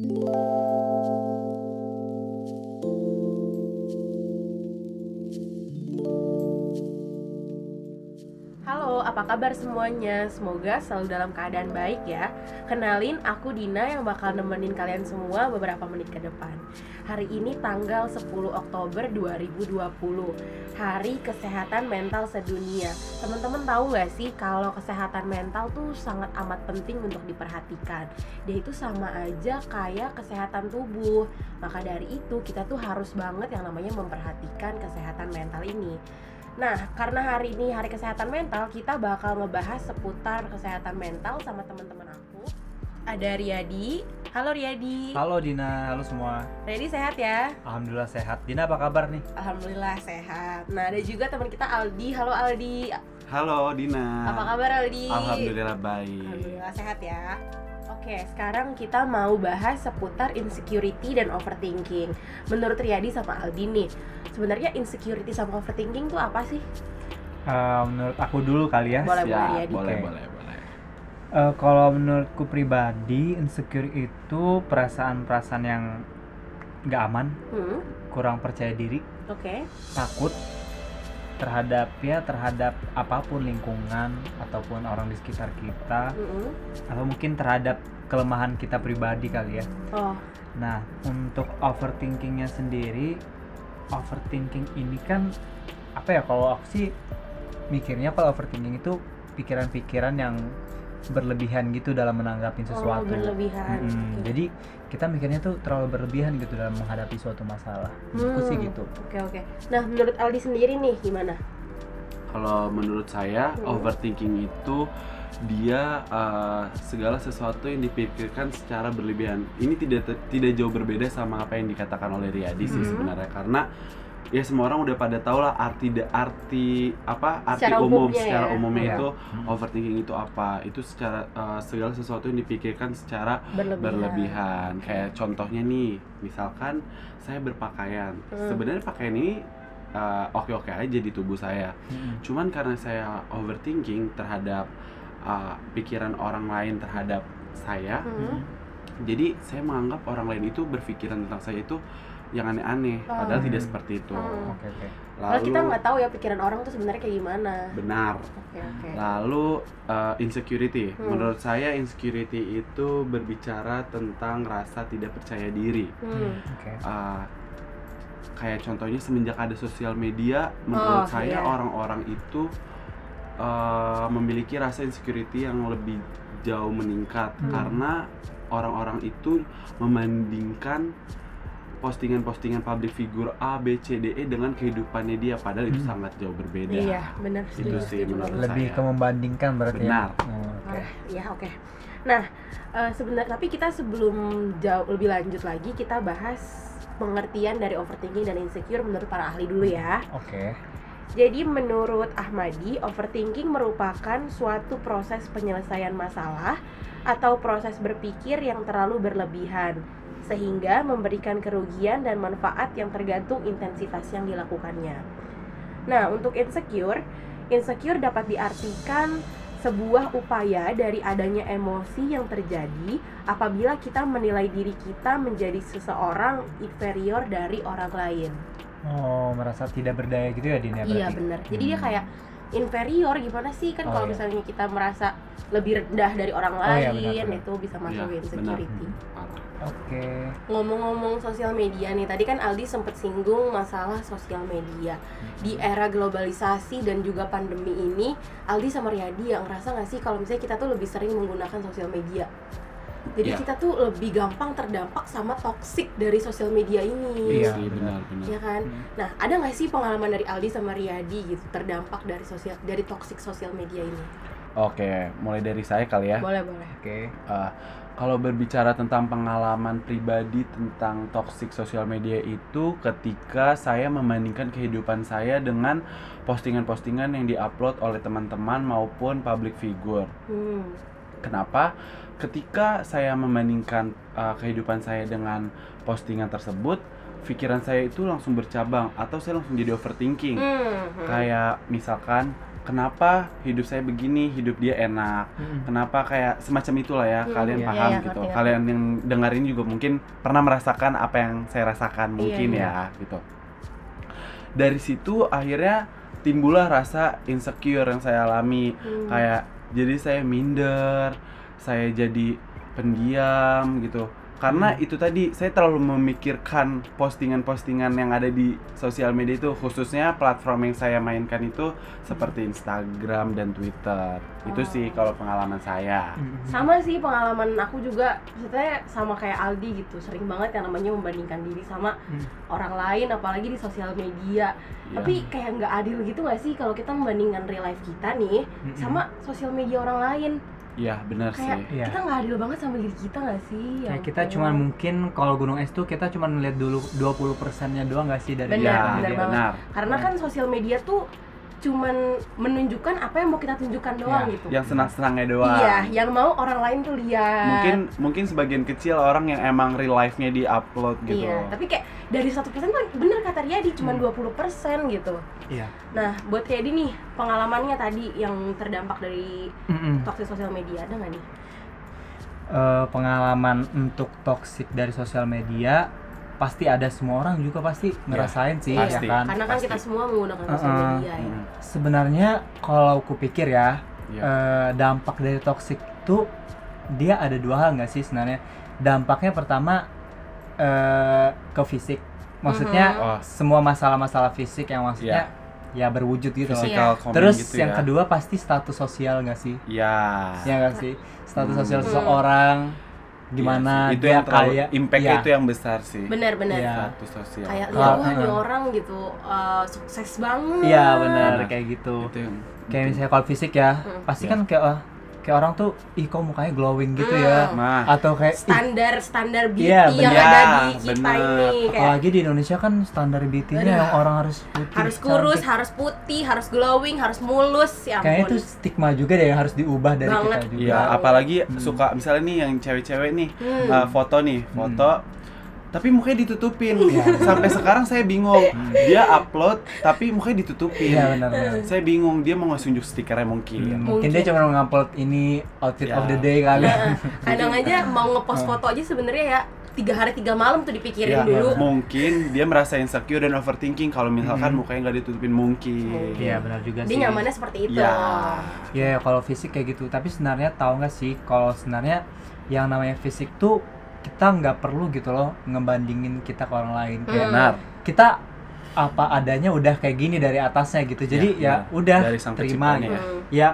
Halo, apa kabar semuanya? Semoga selalu dalam keadaan baik ya. Kenalin, aku Dina yang bakal nemenin kalian semua beberapa menit ke depan. Hari ini tanggal 10 Oktober 2020, Hari Kesehatan Mental Sedunia. Teman-teman tahu gak sih kalau kesehatan mental tuh sangat amat penting untuk diperhatikan. Dia itu sama aja kayak kesehatan tubuh. Maka dari itu kita tuh harus banget yang namanya memperhatikan kesehatan mental ini. Nah, karena hari ini hari kesehatan mental, kita bakal ngebahas seputar kesehatan mental sama teman-teman aku. Ada Riyadi. Halo Riyadi. Halo Dina, halo semua. Riyadi sehat ya? Alhamdulillah sehat. Dina apa kabar nih? Alhamdulillah sehat. Nah, ada juga teman kita Aldi. Halo Aldi. Halo Dina. Apa kabar Aldi? Alhamdulillah baik. Alhamdulillah sehat ya. Oke, sekarang kita mau bahas seputar insecurity dan overthinking. Menurut Riyadi sama Aldi nih, sebenarnya insecurity sama overthinking tuh apa sih? Eh, menurut aku dulu kali ya. Boleh, boleh Siap, Riyadi. boleh, Oke. boleh, boleh. Eh, kalau menurutku pribadi, insecure itu perasaan-perasaan yang nggak aman, Hmm, kurang percaya diri, oke. takut terhadap ya terhadap apa pun lingkungan ataupun orang di sekitar kita Mm-mm. atau mungkin terhadap kelemahan kita pribadi kali ya. Oh, Nah, untuk overthinkingnya sendiri, overthinking ini kan apa ya? Kalau aku sih mikirnya kalau overthinking itu pikiran-pikiran yang berlebihan gitu dalam menanggapi oh sesuatu. berlebihan. Mm-mm. Oke. Jadi kita mikirnya tuh terlalu berlebihan gitu dalam menghadapi suatu masalah. Menurutku sih Hmm, gitu. Oke oke. Nah menurut Aldi sendiri nih gimana? Kalau menurut saya Hmm. overthinking itu dia uh, segala sesuatu yang dipikirkan secara berlebihan. Ini tidak tidak jauh berbeda sama apa yang dikatakan oleh Riyadi sih Hmm. sebenarnya karena ya semua orang udah pada tahu lah arti arti apa arti Secara umum umumnya secara ya. umumnya Iya. itu Hmm. overthinking itu apa itu secara uh, segala sesuatu yang dipikirkan secara Berlebihan. berlebihan kayak contohnya nih misalkan saya berpakaian Hmm. sebenarnya pakaian ini uh, oke-oke aja di tubuh saya Mm-mm. cuman karena saya overthinking terhadap uh, pikiran orang lain terhadap saya Hmm. Jadi saya menganggap orang lain itu berpikiran tentang saya itu yang aneh-aneh Oh. padahal Hmm. tidak seperti itu Hmm. Oke oke. Kalau kita nggak tahu ya pikiran orang tuh sebenarnya kayak gimana. benar Oke oke. Lalu uh, insecurity. Hmm. Menurut saya insecurity itu berbicara tentang rasa tidak percaya diri. Hmm. Oke. Uh, kayak contohnya semenjak ada sosial media, Oh, menurut saya iya. orang-orang itu uh, memiliki rasa insecurity yang lebih jauh meningkat Hmm. karena orang-orang itu membandingkan postingan-postingan public figure A, B, C, D, E dengan kehidupannya dia padahal itu Hmm. sangat jauh berbeda. Iya benar. Itu setuju, sih menurut. Lebih saya. ke membandingkan berarti Benar. ya. Oh, Oke. Ah, ya oke. Nah, eh, sebenarnya tapi kita sebelum jauh lebih lanjut lagi kita bahas pengertian dari overthinking dan insecure menurut para ahli dulu ya. Oke. Jadi menurut Ahmadi, overthinking merupakan suatu proses penyelesaian masalah atau proses berpikir yang terlalu berlebihan sehingga memberikan kerugian dan manfaat yang tergantung intensitas yang dilakukannya. Nah, untuk insecure, insecure dapat diartikan sebuah upaya dari adanya emosi yang terjadi apabila kita menilai diri kita menjadi seseorang inferior dari orang lain. Oh, merasa tidak berdaya gitu ya Dina Iya berarti? benar. Jadi dia Hmm. kayak inferior gimana sih kan Oh, kalau iya. misalnya kita merasa lebih rendah dari orang Oh, iya, lain benar, benar. itu bisa masuk Iya, insecurity. benar. Parah. Oke. Ngomong-ngomong sosial media nih, tadi kan Aldi sempat singgung masalah sosial media. Di era globalisasi dan juga pandemi ini, Aldi sama Riyadi yang ngerasa nggak sih kalau misalnya kita tuh lebih sering menggunakan sosial media? Jadi Iya. kita tuh lebih gampang terdampak sama toxic dari sosial media ini. Iya, sih, benar. benar. Ya kan? Hmm. Nah, ada nggak sih pengalaman dari Aldi sama Riyadi gitu terdampak dari sosial dari toxic sosial media ini? Oke, mulai dari saya kali ya. Boleh, boleh. Oke. Eh, kalau berbicara tentang pengalaman pribadi tentang toxic sosial media itu ketika saya membandingkan kehidupan saya dengan postingan-postingan yang diupload oleh teman-teman maupun public figure. Hmm. Kenapa? Ketika saya membandingkan uh, kehidupan saya dengan postingan tersebut, pikiran saya itu langsung bercabang atau saya langsung jadi overthinking. Hmm. Kayak misalkan kenapa hidup saya begini, hidup dia enak. Mm-mm. Kenapa kayak semacam itulah ya, Hmm, kalian iya, paham iya, gitu. ngerti, Kalian yang dengar ini juga mungkin pernah merasakan apa yang saya rasakan mungkin iya. ya gitu. Dari situ akhirnya timbullah rasa insecure yang saya alami Hmm. kayak jadi saya minder saya jadi pendiam gitu karena Hmm. itu tadi saya terlalu memikirkan postingan-postingan yang ada di sosial media itu khususnya platform yang saya mainkan itu seperti Instagram dan Twitter itu Oh. sih kalau pengalaman saya Mm-mm. sama sih pengalaman aku juga maksudnya sama kayak Aldi gitu sering banget yang namanya membandingkan diri sama Hmm. orang lain apalagi di sosial media Iya. tapi kayak nggak adil gitu nggak sih kalau kita membandingkan real life kita nih sama sosial media orang lain Iya benar kayak sih. Iya. kita nggak adil banget sama diri kita nggak sih? Ya Kayak kita cuman mungkin kalau gunung es tuh kita cuma ngeliat dulu 20 persennya doang gak sih dari Benar, Iya, sosial benar media? banget. benar. Karena kan sosial media tuh cuman menunjukkan apa yang mau kita tunjukkan doang Iya, gitu. Yang senang-senangnya doang. Iya yang mau orang lain tuh lihat. Mungkin mungkin sebagian kecil orang yang emang real life-nya di upload gitu. Iya, tapi kayak dari satu persen tuh bener kata Riyadi cuma Hmm. 20 persen gitu. Iya. Nah, buat Riyadi nih pengalamannya tadi yang terdampak dari Mm-mm. toxic sosial media ada nggak nih? Eh, pengalaman untuk toxic dari sosial media pasti ada semua orang juga pasti ngerasain sih pasti. ya kan Karena kan kita pasti. semua menggunakan sosial Uh-uh. media ya. Hmm, sebenarnya kalau aku pikir ya iya. eh, dampak dari toxic itu dia ada dua hal nggak sih sebenarnya dampaknya pertama eh, ke fisik maksudnya Mhm. Oh. semua masalah-masalah fisik yang maksudnya ya berwujud gitu physical comment terus gitu yang ya. kedua pasti status sosial nggak sih ya ya nggak sih status Hmm. sosial Hmm. seseorang Iya gimana sih. itu dia yang terlalu kaya impact Iya. itu yang besar sih Benar-benar. Iya. status sosial Kayak Kalau- lihat wah ini uh-uh. orang gitu uh, sukses banget. iya benar kayak gitu itu yang kayak itu. misalnya kalau fisik ya Hmm. pasti Iya. kan kayak ah, kayak orang tuh ih kok mukanya glowing gitu Hmm. ya nah atau kayak ih, Standar standar beauty Iya, yang ada di kita Benar. ini kayak apalagi di Indonesia kan standar beauty-nya yang orang harus putih harus kurus, cantik. harus putih, harus glowing, harus mulus ya kayaknya itu stigma juga deh yang harus diubah dari Banget. kita juga Banget. apalagi Hmm. suka misalnya nih yang cewek-cewek nih Hmm. uh, foto nih, foto tapi mukanya ditutupin. Iya. Sampai sekarang saya bingung. Dia upload tapi mukanya ditutupin. iya benar benar Saya bingung dia mau ngasih unjuk stikernya mungkin. Hmm, mungkin dia cuma ngupload ini outfit Ya. of the day kali Nah, kadang aja mau ngepost Hmm. foto aja sebenarnya ya tiga hari tiga malam tuh dipikirin Ya, dulu. mungkin dia merasa insecure dan overthinking kalau misalkan Hmm. mukanya nggak ditutupin mungkin. iya benar juga Dia sih nyamannya seperti itu. Ya. Iya, kalau fisik kayak gitu. Tapi sebenarnya tahu nggak sih kalau sebenarnya yang namanya fisik tuh kita nggak perlu gitu loh ngebandingin kita ke orang lain. Kayak Hmm. Benar. kita apa adanya udah kayak gini dari atasnya gitu. Jadi Ya, ya, udah Dari sang terima gitu. ya. Hmm. Ya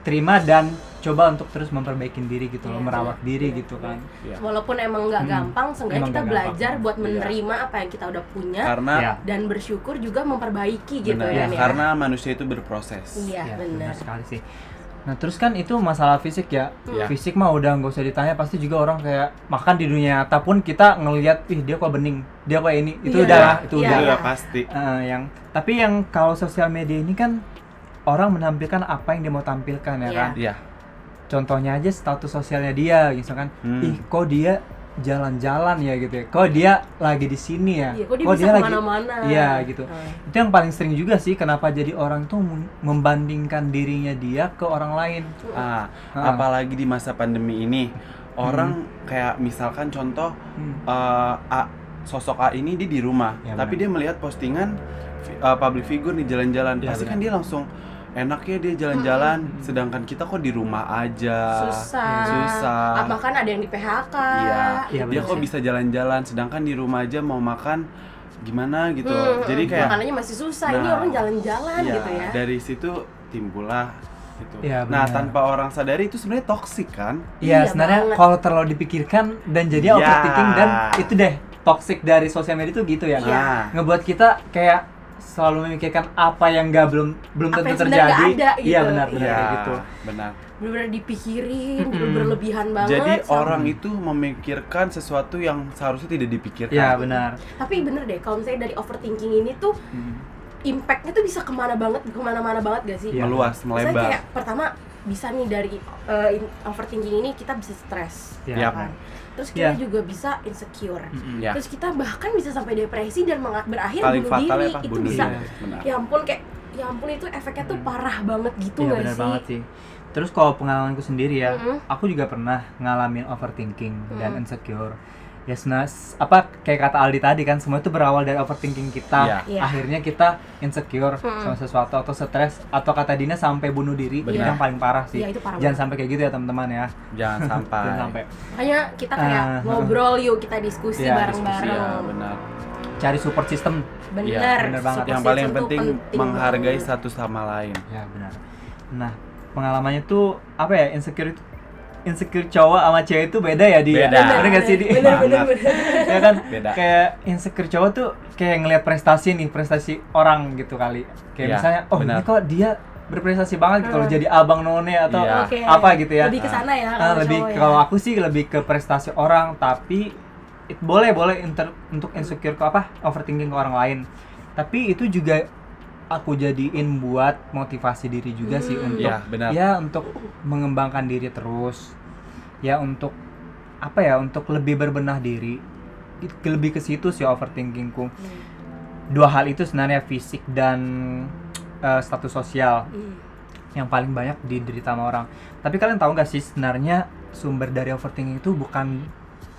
terima dan coba untuk terus memperbaikin diri gitu loh, Iya, merawat benar. diri Benar, gitu benar. kan. Iya. Walaupun emang nggak Hmm. gampang, seenggaknya Emang kita nggak belajar gampang. buat Iya. menerima apa yang kita udah punya Karena Iya. dan bersyukur juga memperbaiki gitu benar, ya. Iya, Nia. karena manusia itu berproses. Iya, Iya, benar. sekali sih. Nah terus kan itu masalah fisik ya. Iya. Fisik mah udah nggak usah ditanya pasti juga orang kayak makan di dunia nyata pun kita ngelihat, ih dia kok bening, dia kok ini, itu Iya. udah lah, itu Iya. udah. Itu udah pasti. Eh, yang tapi yang kalau sosial media ini kan orang menampilkan apa yang dia mau tampilkan ya Iya. kan. Iya. Contohnya aja status sosialnya dia, misalkan, Hmm. ih kok dia jalan-jalan ya gitu ya, kok dia lagi di sini ya, Iya, kok dia bisa ke mana-mana. Iya, gitu. Hmm. itu yang paling sering juga sih kenapa jadi orang tuh mem- membandingkan dirinya dia ke orang lain. Ah, Ah. apalagi di masa pandemi ini, orang kayak misalkan contoh Hmm. eh, A, sosok A ini dia di rumah, Ya, tapi benar. dia melihat postingan eh, public figure nih jalan-jalan, Ya, pasti kan dia langsung enak ya dia jalan-jalan, sedangkan kita kok di rumah aja, susah. susah. Ah, bahkan ada yang di PHK. Iya, Iya, dia kok sih. bisa jalan-jalan, sedangkan di rumah aja mau makan gimana gitu. Hmm, Jadi hmm, kayak makanannya masih susah. Ini Nah, orang jalan-jalan Iya, gitu ya. dari situ timbullah itu. Iya, nah, tanpa orang sadari itu sebenarnya toksik kan? Iya, Iya, sebenarnya kalau terlalu dipikirkan dan jadi Ya. overthinking dan itu deh toxic dari sosial media itu gitu ya. Nah, Ngebuat kita kayak selalu memikirkan apa yang nggak belum belum Apa tentu terjadi. ada gitu. Iya benar benar iya, gitu. benar. Bener-bener dipikirin, Mm-mm. berlebihan banget. Jadi sama- orang itu memikirkan sesuatu yang seharusnya tidak dipikirkan. Iya benar. Tapi bener deh, kalau misalnya dari overthinking ini tuh Hmm. impactnya tuh bisa ke mana banget, ke mana-mana banget gak sih? Iya. Meluas, Misalnya melebar. kayak pertama bisa nih dari uh, in- overthinking ini kita bisa stres, Iya. Yap. kan? Terus kita Iya. juga bisa insecure. Mm-mm. Ya. Terus kita bahkan bisa sampai depresi dan berakhir Paling bunuh diri. ya itu bunuh bisa. diri. Ya ampun kayak ya ampun itu efeknya tuh parah banget gitu Iya nggak benar sih banget sih. Terus kalau pengalamanku sendiri ya, Mm-mm. aku juga pernah ngalamin overthinking dan Mm. insecure. Ya senas apa kayak kata Aldi tadi kan semua itu berawal dari overthinking kita. Iya. Iya. Akhirnya kita insecure Mm-mm. sama sesuatu atau stres atau kata Dina sampai bunuh diri itu Benar. yang paling parah sih. Iya, itu parah Jangan banget. sampai kayak gitu ya teman-teman ya. Jangan sampai. Jangan sampai. makanya kita kayak Ah, ngobrol yuk kita diskusi Iya, bareng-bareng Iya, benar. Cari support system. bener, Iya, bener banget. support Yang paling tuh penting menghargai satu sama lain. Ya benar. Nah pengalamannya tuh apa ya insecure itu insecure cowok sama cewek itu beda ya dia. Beda. Bener gak sih di? bener bener bener ya kan Beda. kayak insecure cowok tuh kayak ngelihat prestasi nih prestasi orang gitu kali kayak Iya, misalnya oh benar. ini kok dia berprestasi banget gitu loh Hmm. jadi abang none atau. Oke. apa gitu ya lebih ke sana ya Ah, kalau lebih cowok ya. kalau aku sih lebih ke prestasi orang tapi it, boleh boleh inter, untuk insecure ke apa overthinking ke orang lain tapi itu juga aku jadiin buat motivasi diri juga sih Hmm. untuk Iya, benar. ya untuk mengembangkan diri terus ya untuk apa ya untuk lebih berbenah diri lebih ke situ sih overthinkingku Hmm. dua hal itu sebenarnya fisik dan eh, status sosial Hmm. yang paling banyak diderita sama orang tapi kalian tahu nggak sih sebenarnya sumber dari overthinking itu bukan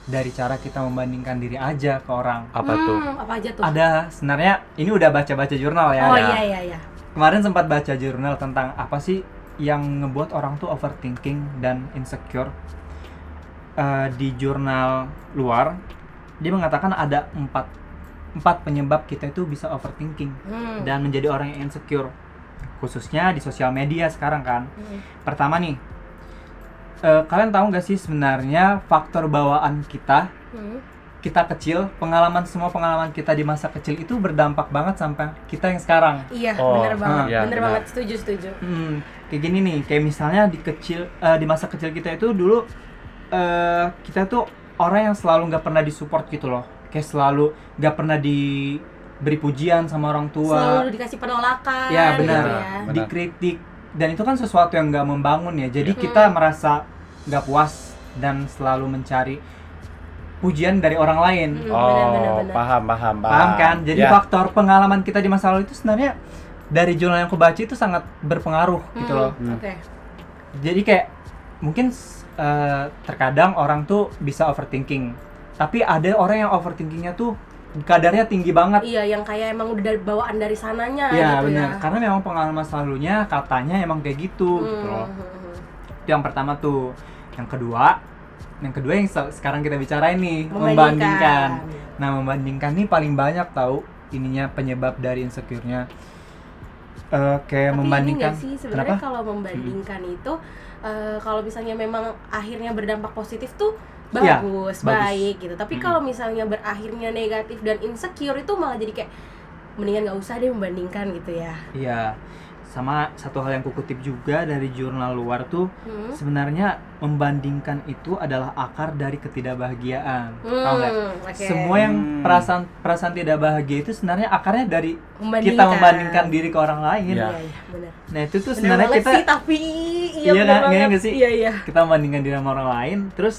dari cara kita membandingkan diri aja ke orang Apa tuh? Hmm, apa aja tuh ada sebenarnya ini udah baca-baca jurnal ya oh ya. iya iya iya kemarin sempat baca jurnal tentang apa sih yang ngebuat orang tuh overthinking dan insecure Eh, di jurnal luar dia mengatakan ada empat empat penyebab kita itu bisa overthinking Hmm. dan menjadi orang yang insecure khususnya di sosial media sekarang kan Hmm. pertama nih eh, kalian tahu nggak sih sebenarnya faktor bawaan kita Hmm. kita kecil pengalaman semua pengalaman kita di masa kecil itu berdampak banget sampai kita yang sekarang iya Oh, bener banget iya, bener benar. banget setuju setuju Hmm, kayak gini nih, kayak misalnya di kecil, eh, di masa kecil kita itu dulu eh kita tuh orang yang selalu nggak pernah disupport gitu loh, kayak selalu nggak pernah diberi pujian sama orang tua, selalu dikasih penolakan ya benar, gitu ya. Benar. dikritik, dan itu kan sesuatu yang nggak membangun ya, jadi Hmm. kita merasa nggak puas dan selalu mencari pujian dari orang lain, Hmm, Oh, benar, benar. paham, paham, paham. paham kan? Jadi Ya. faktor pengalaman kita di masa lalu itu sebenarnya dari jurnal yang aku baca itu sangat berpengaruh gitu Hmm, loh. Hmm. oke jadi kayak mungkin eh, terkadang orang tuh bisa overthinking tapi ada orang yang overthinkingnya tuh kadarnya tinggi banget. Iya yang kayak emang udah dari bawaan dari sananya ya gitu benar ya karena memang pengalaman selalunya katanya emang kayak gitu gitu Hmm, loh. Hmm, hmm. itu yang pertama tuh. Yang kedua yang kedua yang se- sekarang kita bicarain nih Membandingkan. membandingkan. Nah membandingkan nih paling banyak tahu ininya penyebab dari insecure-nya. Eh, kayak Tapi membandingkan. ini sih sebenarnya Kenapa? kalau membandingkan itu eh, kalau misalnya memang akhirnya berdampak positif tuh Iya, bagus, bagus. baik gitu. Tapi Mm. kalau misalnya berakhirnya negatif dan insecure itu malah jadi kayak mendingan nggak usah deh membandingkan gitu ya. Iya, sama satu hal yang kukutip juga dari jurnal luar tuh Hmm. sebenarnya membandingkan itu adalah akar dari ketidakbahagiaan. Tahu? Hmm, oke. Semua yang Hmm. perasaan perasaan tidak bahagia itu sebenarnya akarnya dari Membandingkan. kita membandingkan diri ke orang lain. Iya. Benar. Nah itu tuh Benar sebenarnya kita sih, tapi iya, Iya benar kan? Iya sih? Iya, iya. kita membandingkan diri sama orang lain, terus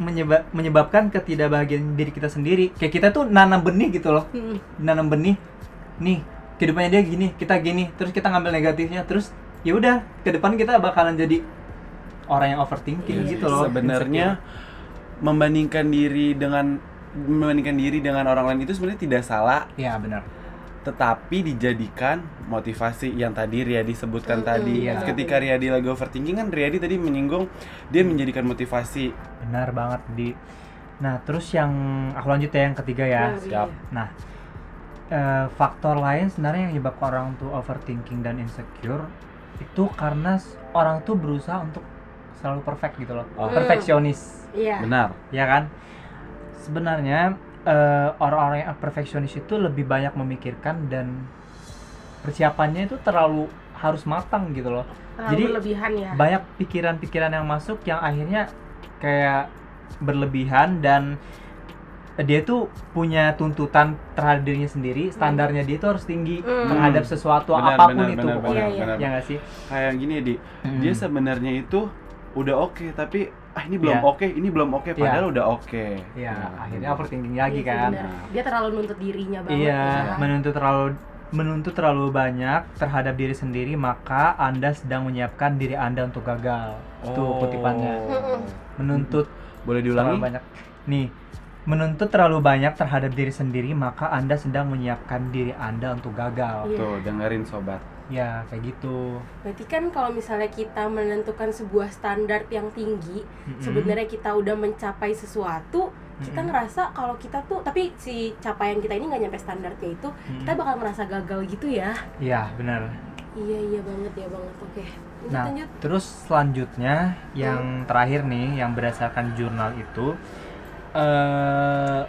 menyebab menyebabkan ketidakbahagiaan diri kita sendiri. Kayak kita tuh nanam benih gitu loh. Hmm. nanam benih nih kehidupannya dia gini kita gini terus kita ngambil negatifnya terus ya udah ke depan kita bakalan jadi orang yang overthinking Iya, gitu loh sebenarnya membandingkan diri dengan membandingkan diri dengan orang lain itu sebenarnya tidak salah ya benar tetapi dijadikan motivasi yang tadi Riyadi sebutkan Mm-mm, tadi iya. ketika Riyadi lagi overthinking kan Riyadi tadi menyinggung dia menjadikan motivasi benar banget di nah terus yang aku lanjut ya yang ketiga ya Hmm, siap. iya. nah eh, faktor lain sebenarnya yang menyebabkan orang tuh overthinking dan insecure itu karena orang tuh berusaha untuk selalu perfect gitu loh Oh. perfeksionis Iya. benar ya kan sebenarnya eh, orang-orang yang perfeksionis itu lebih banyak memikirkan dan persiapannya itu terlalu harus matang gitu loh Terlalu Jadi, berlebihan ya. banyak pikiran-pikiran yang masuk yang akhirnya kayak berlebihan dan dia tuh punya tuntutan terhadap dirinya sendiri standarnya dia tuh harus tinggi Hmm. terhadap sesuatu Benar, apa pun benar, itu benar, pokoknya Iya, iya. benar. ya nggak sih kayak gini di Hmm. dia sebenarnya itu udah oke tapi ah ini belum Iya. oke ini belum oke Iya. padahal udah oke ya Nah, akhirnya overthinking lagi Iya kan benar. Dia terlalu nuntut dirinya banget Iya, ya. menuntut terlalu menuntut terlalu banyak terhadap diri sendiri maka Anda sedang menyiapkan diri Anda untuk gagal. Itu Oh. kutipannya. Menuntut Boleh terlalu diulangi? banyak. Nih, menuntut terlalu banyak terhadap diri sendiri maka Anda sedang menyiapkan diri Anda untuk gagal. Iya. Tuh, dengerin sobat. Ya, kayak gitu. Berarti kan kalau misalnya kita menentukan sebuah standar yang tinggi, Mm-mm. sebenarnya kita udah mencapai sesuatu, kita Mm-mm. ngerasa kalau kita tuh, tapi si capaian kita ini nggak nyampe standarnya itu, Mm-mm. kita bakal merasa gagal gitu ya. Iya, benar. Iya iya banget ya banget. Oke. Lanjut Nah, lanjut. terus selanjutnya yang terakhir nih yang berdasarkan jurnal itu eh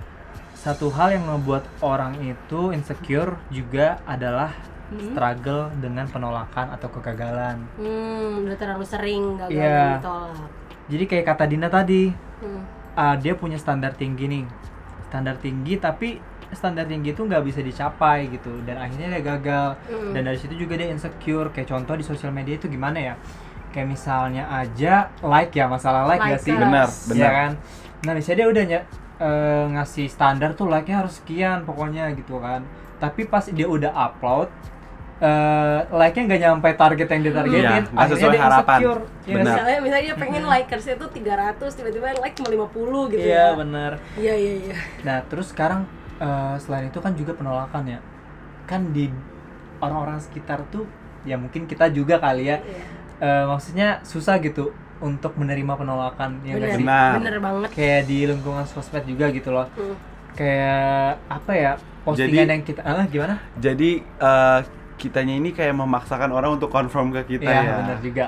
satu hal yang membuat orang itu insecure juga adalah Hmm. struggle dengan penolakan atau kegagalan. Hmm, udah terlalu sering gagal dan ditolak. Jadi kayak kata Dina tadi, Hmm. ah, dia punya standar tinggi nih, standar tinggi tapi standar tinggi itu nggak bisa dicapai gitu dan akhirnya dia gagal Hmm. dan dari situ juga dia insecure kayak contoh di sosial media itu gimana ya kayak misalnya aja like ya masalah like, Like gak sih. Benar, Iya benar. kan nah misalnya dia udah ny- eh, ngasih standar tuh like nya harus sekian pokoknya gitu kan tapi pas dia udah upload eh like nya nggak nyampe target yang ditargetin Iya, nggak sesuai dia harapan. insecure. Benar. sih? Misalnya, misalnya dia pengen likersnya tuh 300, tiba-tiba yang like cuma 50 gitu iya ya. bener Iya iya iya. Nah, terus sekarang eh, selain itu kan juga penolakan ya. Kan di orang-orang sekitar tuh ya mungkin kita juga kali ya. Iya. eh, maksudnya susah gitu untuk menerima penolakan ya nggak Bener, sih? Benar. bener banget. Kayak di lingkungan sosmed juga gitu loh. Hmm. Kayak apa ya? Postingan Jadi- yang kita ah gimana? Jadi eh, kitanya ini kayak memaksakan orang untuk confirm ke kita Iya, ya. bener juga.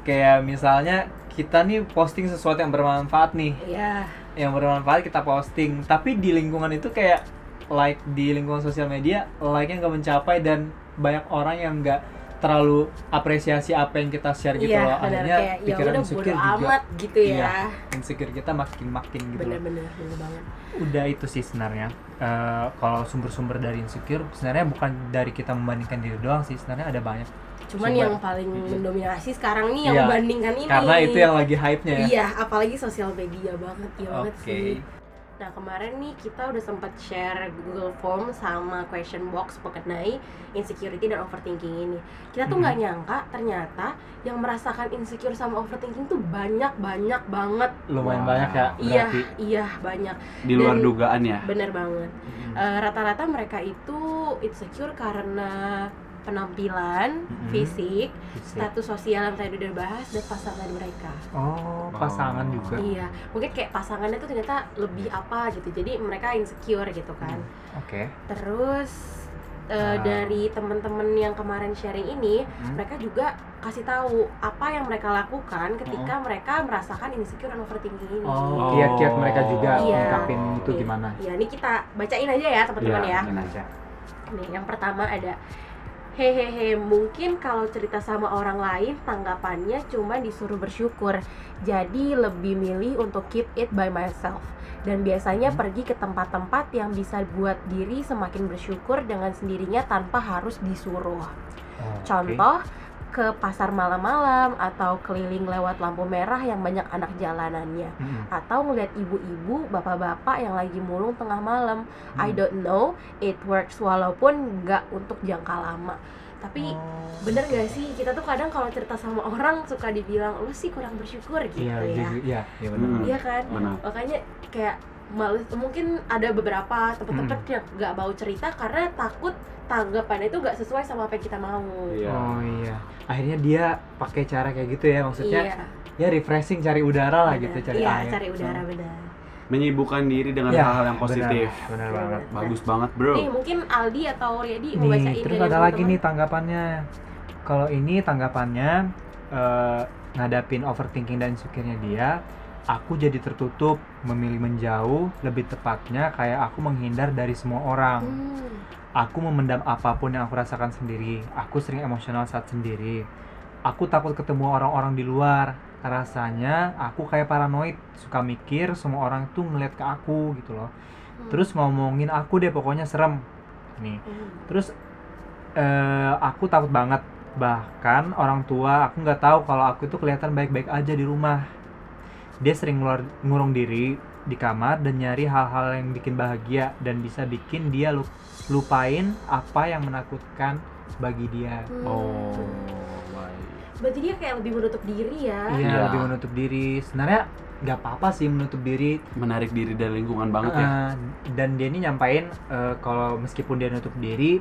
Kayak misalnya kita nih posting sesuatu yang bermanfaat nih. Iya. yang bermanfaat kita posting tapi di lingkungan itu kayak like di lingkungan sosial media like-nya nggak mencapai dan banyak orang yang nggak terlalu apresiasi apa yang kita share gitu iya, loh bener. akhirnya kayak ya pikiran udah insecure juga amat gitu ya. Iya. insecure kita makin makin gitu loh. Bener-bener, bener banget. udah itu sih sebenarnya Eh, kalau sumber-sumber dari insecure sebenarnya bukan dari kita membandingkan diri doang sih sebenarnya ada banyak Cuman Sumber. yang paling mendominasi sekarang nih yang Iya, membandingkan ini. karena itu yang lagi hype-nya ya Iya, apalagi sosial media banget, iya banget Oke. sih. Nah kemarin nih kita udah sempat share Google Form sama question box mengenai insecurity dan overthinking ini. Kita tuh nggak nyangka ternyata yang merasakan insecure sama overthinking tuh banyak banyak banget. lumayan Wow. banyak ya Iya, iya banyak. Di luar Dan- dugaan ya. Bener banget. Mhm. Eh, Rata-rata mereka itu insecure karena penampilan, Mhm. fisik, Fisik. status sosial yang tadi udah bahas dan pasangan mereka. oh pasangan Oh. juga Iya, mungkin kayak pasangannya tuh ternyata lebih apa gitu. Jadi mereka insecure gitu kan. oke Terus eh, Ah. dari temen-temen yang kemarin sharing ini, Hmm. mereka juga kasih tahu apa yang mereka lakukan ketika mereka merasakan insecure dan overthinking ini. Oh, kiat-kiat mereka juga Iya. ungkapin itu Iya. gimana? Ya, ini kita bacain aja ya teman-teman Iya, ya. aja. Nih, yang pertama ada Hehehe, mungkin kalau cerita sama orang lain tanggapannya cuma disuruh bersyukur. Jadi lebih milih untuk keep it by myself. Dan biasanya Hmm. pergi ke tempat-tempat yang bisa buat diri semakin bersyukur dengan sendirinya tanpa harus disuruh. Oh, Contoh ke pasar malam-malam atau keliling lewat lampu merah yang banyak anak jalanannya. Mm-mm. atau ngeliat ibu-ibu, bapak-bapak yang lagi mulung tengah malam. I Hmm. don't know, it works walaupun nggak untuk jangka lama. Tapi Oh. bener gak sih kita tuh kadang kalau cerita sama orang suka dibilang lu sih kurang bersyukur gitu Iya, ya. iya, iya benar. Hmm. Iya kan? Benar. Makanya kayak males mungkin ada beberapa teman-teman Hmm. yang nggak mau cerita karena takut tanggapannya itu nggak sesuai sama apa yang kita mau. Iya. Oh iya. Akhirnya dia pakai cara kayak gitu ya, maksudnya Iya, ya refreshing cari udara lah benar. gitu, cari Iya, air. cari udara benar. Menyibukkan diri dengan Ya, hal-hal yang positif. Benar, benar banget. Bagus banget, Bro. Nih mungkin Aldi atau Riyadi mau bacain Nih, terus dari ada lagi nih tanggapannya. Kalau ini tanggapannya eh, ngadapin overthinking dan insecure-nya dia, aku jadi tertutup, memilih menjauh, lebih tepatnya kayak aku menghindar dari semua orang. Hmm. Aku memendam apa pun yang aku rasakan sendiri. Aku sering emosional saat sendiri. Aku takut ketemu orang-orang di luar. Rasanya aku kayak paranoid, suka mikir semua orang tuh ngeliat ke aku gitu loh. Hmm. Terus ngomongin aku deh pokoknya serem. Nih. Hmm. Terus eh, aku takut banget. Bahkan orang tua aku nggak tahu kalau aku itu kelihatan baik-baik aja di rumah. Dia sering ngeluar, ngurung diri di kamar dan nyari hal-hal yang bikin bahagia dan bisa bikin dia lu- lupain apa yang menakutkan bagi dia. Hmm. Oh, baik. Berarti dia kayak lebih menutup diri ya. Iya, Iya. lebih menutup diri. Sebenarnya nggak apa-apa sih menutup diri. Menarik diri dari lingkungan banget ya. Eh, dan dia ini nyampain eh, kalau meskipun dia nutup diri,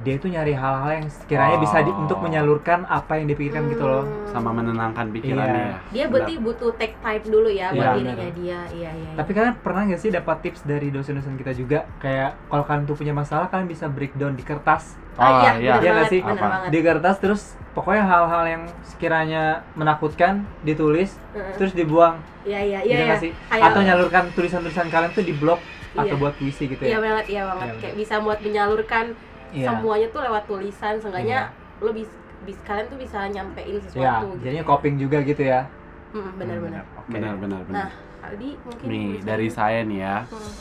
dia itu nyari hal-hal yang sekiranya bisa di- Oh. untuk menyalurkan apa yang dipikirkan gitu loh. Hmm. Sama menenangkan pikirannya Iya. ya. Dia berarti butuh take time dulu ya buat Iya, dirinya benar. dia. Iya, iya. iya. Tapi kalian pernah nggak sih dapat tips dari dosen-dosen kita juga kayak kalau kalian tuh punya masalah kalian bisa breakdown di kertas Oh, Oh, iya, iya. Iya nggak banget, sih? benar Apa? di kertas terus pokoknya hal-hal yang sekiranya menakutkan ditulis Heeh. terus dibuang Iya, iya, gitu iya. nggak iya. sih atau nyalurkan tulisan-tulisan kalian tuh di blog Iya. atau buat puisi gitu Iya ya banget, iya banget. Iya, Kayak bisa buat menyalurkan Iya. semuanya tuh lewat tulisan. Seenggaknya Iya. lo bisa bis, kalian tuh bisa nyampein ya sesuatu. gitu jadinya ya. coping juga gitu ya Hmm, benar-benar. Oke. Benar, benar, benar. Nah, Aldi mungkin Nih, bisa- dari saya nih ya. Hmm.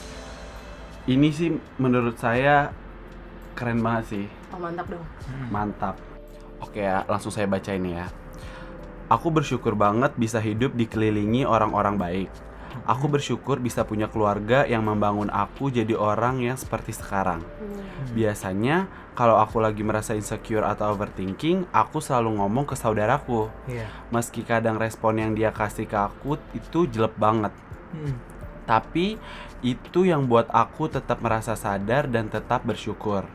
Ini sih menurut saya keren banget sih. Oh, mantap dong. Hmm. Mantap. Oke ya, langsung saya baca ini ya. Aku bersyukur banget bisa hidup dikelilingi orang-orang baik. Aku bersyukur bisa punya keluarga yang membangun aku jadi orang yang seperti sekarang. Hmm. Biasanya kalau aku lagi merasa insecure atau overthinking, aku selalu ngomong ke saudaraku. Iya. Meski kadang respon yang dia kasih ke aku itu jelek banget. Hmm. Tapi itu yang buat aku tetap merasa sadar dan tetap bersyukur.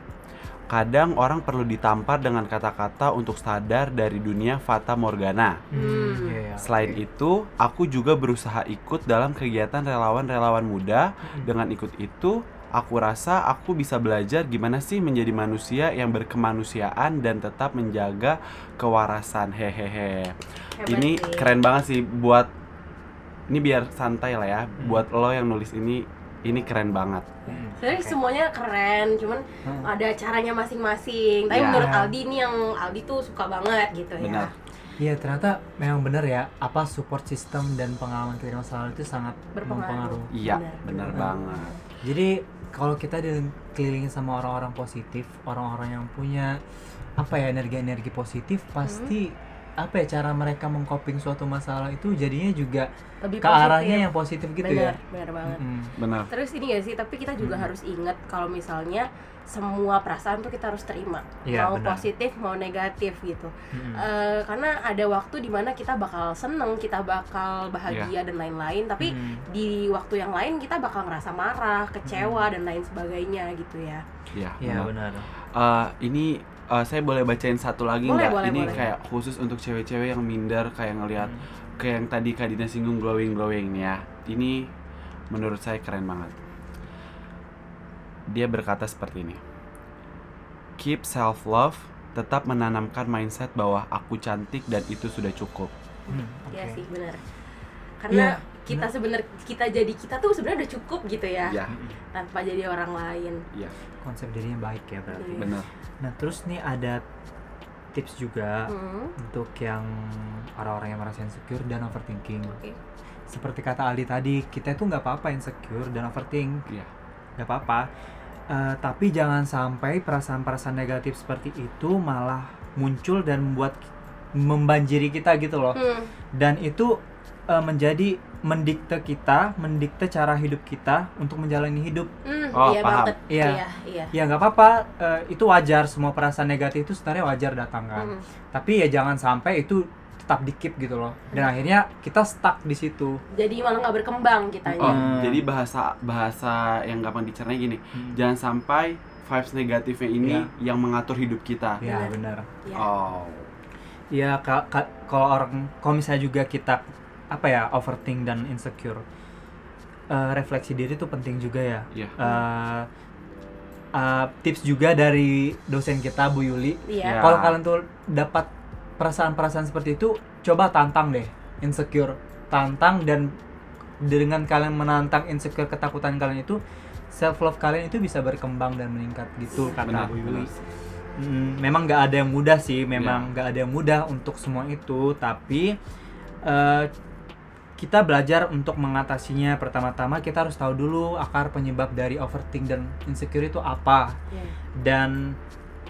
Kadang orang perlu ditampar dengan kata-kata untuk sadar dari dunia fata morgana. Hmm. Iya, iya. Selain itu, aku juga berusaha ikut dalam kegiatan relawan-relawan muda. Hmm. Dengan ikut itu, aku rasa aku bisa belajar gimana sih menjadi manusia yang berkemanusiaan dan tetap menjaga kewarasan. Hehehe. Hebat Ini sih. keren banget sih buat ini biar santai lah ya. Hmm. Buat lo yang nulis ini ini keren banget. Hmm. Sebenarnya Oke. semuanya keren, cuman Hmm. ada caranya masing-masing. Tapi Ya. menurut Aldi nih yang Aldi tuh suka banget gitu Benar. ya. Iya ternyata memang benar ya apa support system dan pengalaman kita di masa lalu itu sangat Berpengaruh. Iya, Benar, benar benar. banget. Jadi kalau kita dikelilingi sama orang-orang positif, orang-orang yang punya apa ya energi-energi positif, pasti apa ya cara mereka mengcoping suatu masalah itu jadinya juga Lebih ke arahnya yang positif gitu benar, ya. benar banget. Mm-mm. Benar. Terus ini ya sih, tapi kita juga Hmm. harus ingat kalau misalnya semua perasaan tuh kita harus terima. Iya, mau benar. positif, mau negatif gitu. Mm-mm. Eh, karena ada waktu di mana kita bakal seneng, kita bakal bahagia dan lain-lain. Tapi Mm. di waktu yang lain kita bakal ngerasa marah, kecewa dan lain sebagainya gitu ya. Iya, Iya benar. benar. Eh, ini eh, saya boleh bacain satu lagi Boleh, nggak? boleh, ini boleh. kayak khusus untuk cewek-cewek yang minder kayak ngelihat Mm. kayak yang tadi Kak Dina singgung glowing glowing nih ya. Ini menurut saya keren banget. Dia berkata seperti ini. Keep self love, tetap menanamkan mindset bahwa aku cantik dan itu sudah cukup. Mm, Iya oke. sih benar. Karena Iya, kita sebenarnya kita jadi kita tuh sebenarnya udah cukup gitu ya, Ya, tanpa jadi orang lain. iya, Konsep dirinya baik ya berarti. Iya. benar. Nah terus nih ada tips juga Hmm, untuk yang orang-orang yang merasa insecure dan overthinking. Oke. Seperti kata Aldi tadi, kita itu nggak apa-apa insecure dan overthink, Iya. nggak apa-apa. Eh, tapi jangan sampai perasaan-perasaan negatif seperti itu malah muncul dan membuat membanjiri kita gitu loh. Hmm, Dan itu eh, menjadi mendikte kita, mendikte cara hidup kita untuk menjalani hidup. hmm, Oh, iya paham. banget. Iya. Iya, iya. Ya nggak apa-apa, eh, itu wajar. Semua perasaan negatif itu sebenarnya wajar datang kan. Hmm, Tapi ya jangan sampai itu tetap dikip gitu loh. Dan Hmm. akhirnya kita stuck di situ. Jadi malah nggak berkembang kitanya. Oh, Hmm. jadi bahasa bahasa yang gampang dicerna gini. Hmm. Jangan sampai vibes negatifnya ini Iya. yang mengatur hidup kita. Ya Benar. benar. Iya. Oh. Ya ka- ka- kalau orang kalau misalnya juga kita apa ya overthink dan insecure, eh, refleksi diri itu penting juga ya. Iya. Eh, eh, tips juga dari dosen kita Bu Yuli. Iya. Ya. Kalau kalian tuh dapat perasaan-perasaan seperti itu, coba tantang deh insecure, tantang dan dengan kalian menantang insecure ketakutan kalian itu, self love kalian itu bisa berkembang dan meningkat gitu kata Benar, Bu Yuli. Mm, memang nggak ada yang mudah sih, Iya. memang nggak ada yang mudah untuk semua itu, tapi eh, kita belajar untuk mengatasinya. Pertama-tama kita harus tahu dulu akar penyebab dari overthink dan insecure itu apa, Iya. dan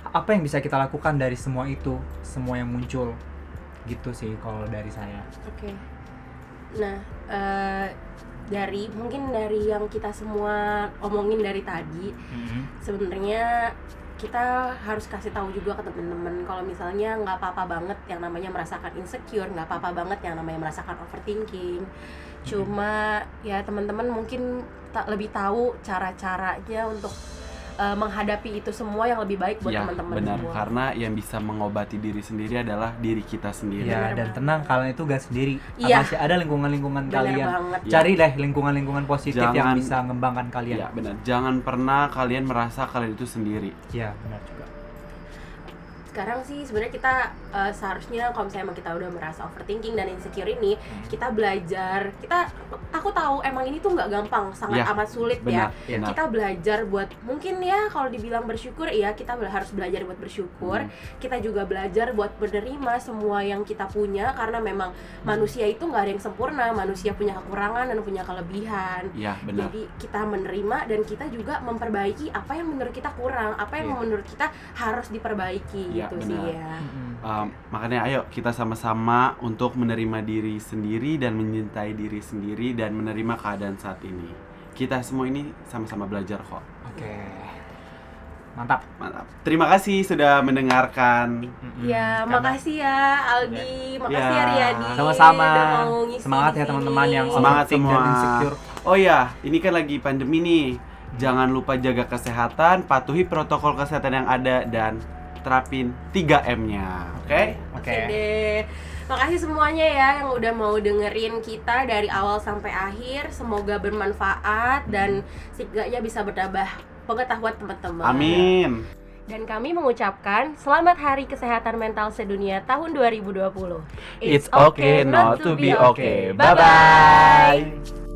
apa yang bisa kita lakukan dari semua itu, semua yang muncul, gitu sih kalau dari saya. Oke. Nah, eh, dari mungkin dari yang kita semua omongin dari tadi sebenarnya kita harus kasih tahu juga ke temen-temen. Kalau misalnya nggak apa-apa banget yang namanya merasakan insecure nggak apa-apa banget yang namanya merasakan overthinking. Cuma ya teman-teman mungkin tak lebih tahu cara-caranya untuk uh, menghadapi itu semua yang lebih baik buat ya teman-teman benar semua. karena yang bisa mengobati diri sendiri adalah diri kita sendiri Ya, dan banget. tenang kalian itu gak sendiri. Iya. Masih ada lingkungan-lingkungan kalian. banget. Ya. Cari deh lingkungan-lingkungan positif yang Jangan- bisa mengembangkan kalian. ya benar jangan pernah kalian merasa kalian itu sendiri Iya, benar. Sekarang sih sebenarnya kita uh, seharusnya kalau misalnya emang kita udah merasa overthinking dan insecure ini Hmm. kita belajar. Kita aku tahu emang ini tuh nggak gampang sangat Ya, amat sulit benar ya. benar kita belajar buat mungkin ya kalau dibilang bersyukur ya kita harus belajar buat bersyukur. Hmm. kita juga belajar buat menerima semua yang kita punya karena memang manusia itu nggak ada yang sempurna. Manusia punya kekurangan dan punya kelebihan. Ya benar. Jadi kita menerima dan kita juga memperbaiki apa yang menurut kita kurang apa yang Iya. menurut kita harus diperbaiki. Iya, gitu sih benar. ya Mm-mm. Um, makanya ayo kita sama-sama untuk menerima diri sendiri dan mencintai diri sendiri dan menerima keadaan saat ini. Kita semua ini sama-sama belajar kok. Oke. Mantap. Mantap. Terima kasih sudah mendengarkan. Ya, Karena- makasih ya Aldi, makasih Ya, ya Riyadi. Sama-sama. Semangat ya teman-teman yang Semangat overthink dan semua. insecure. Oh ya, ini kan lagi pandemi nih. Jangan lupa jaga kesehatan, patuhi protokol kesehatan yang ada dan terapin 3M-nya. Oke? Oke. Oke deh. Makasih semuanya ya yang udah mau dengerin kita dari awal sampai akhir. Semoga bermanfaat dan setidaknya bisa bertambah pengetahuan teman-teman. Amin. Dan kami mengucapkan selamat Hari Kesehatan Mental Sedunia tahun 2020. It's okay not to be okay. Bye-bye. Bye-bye.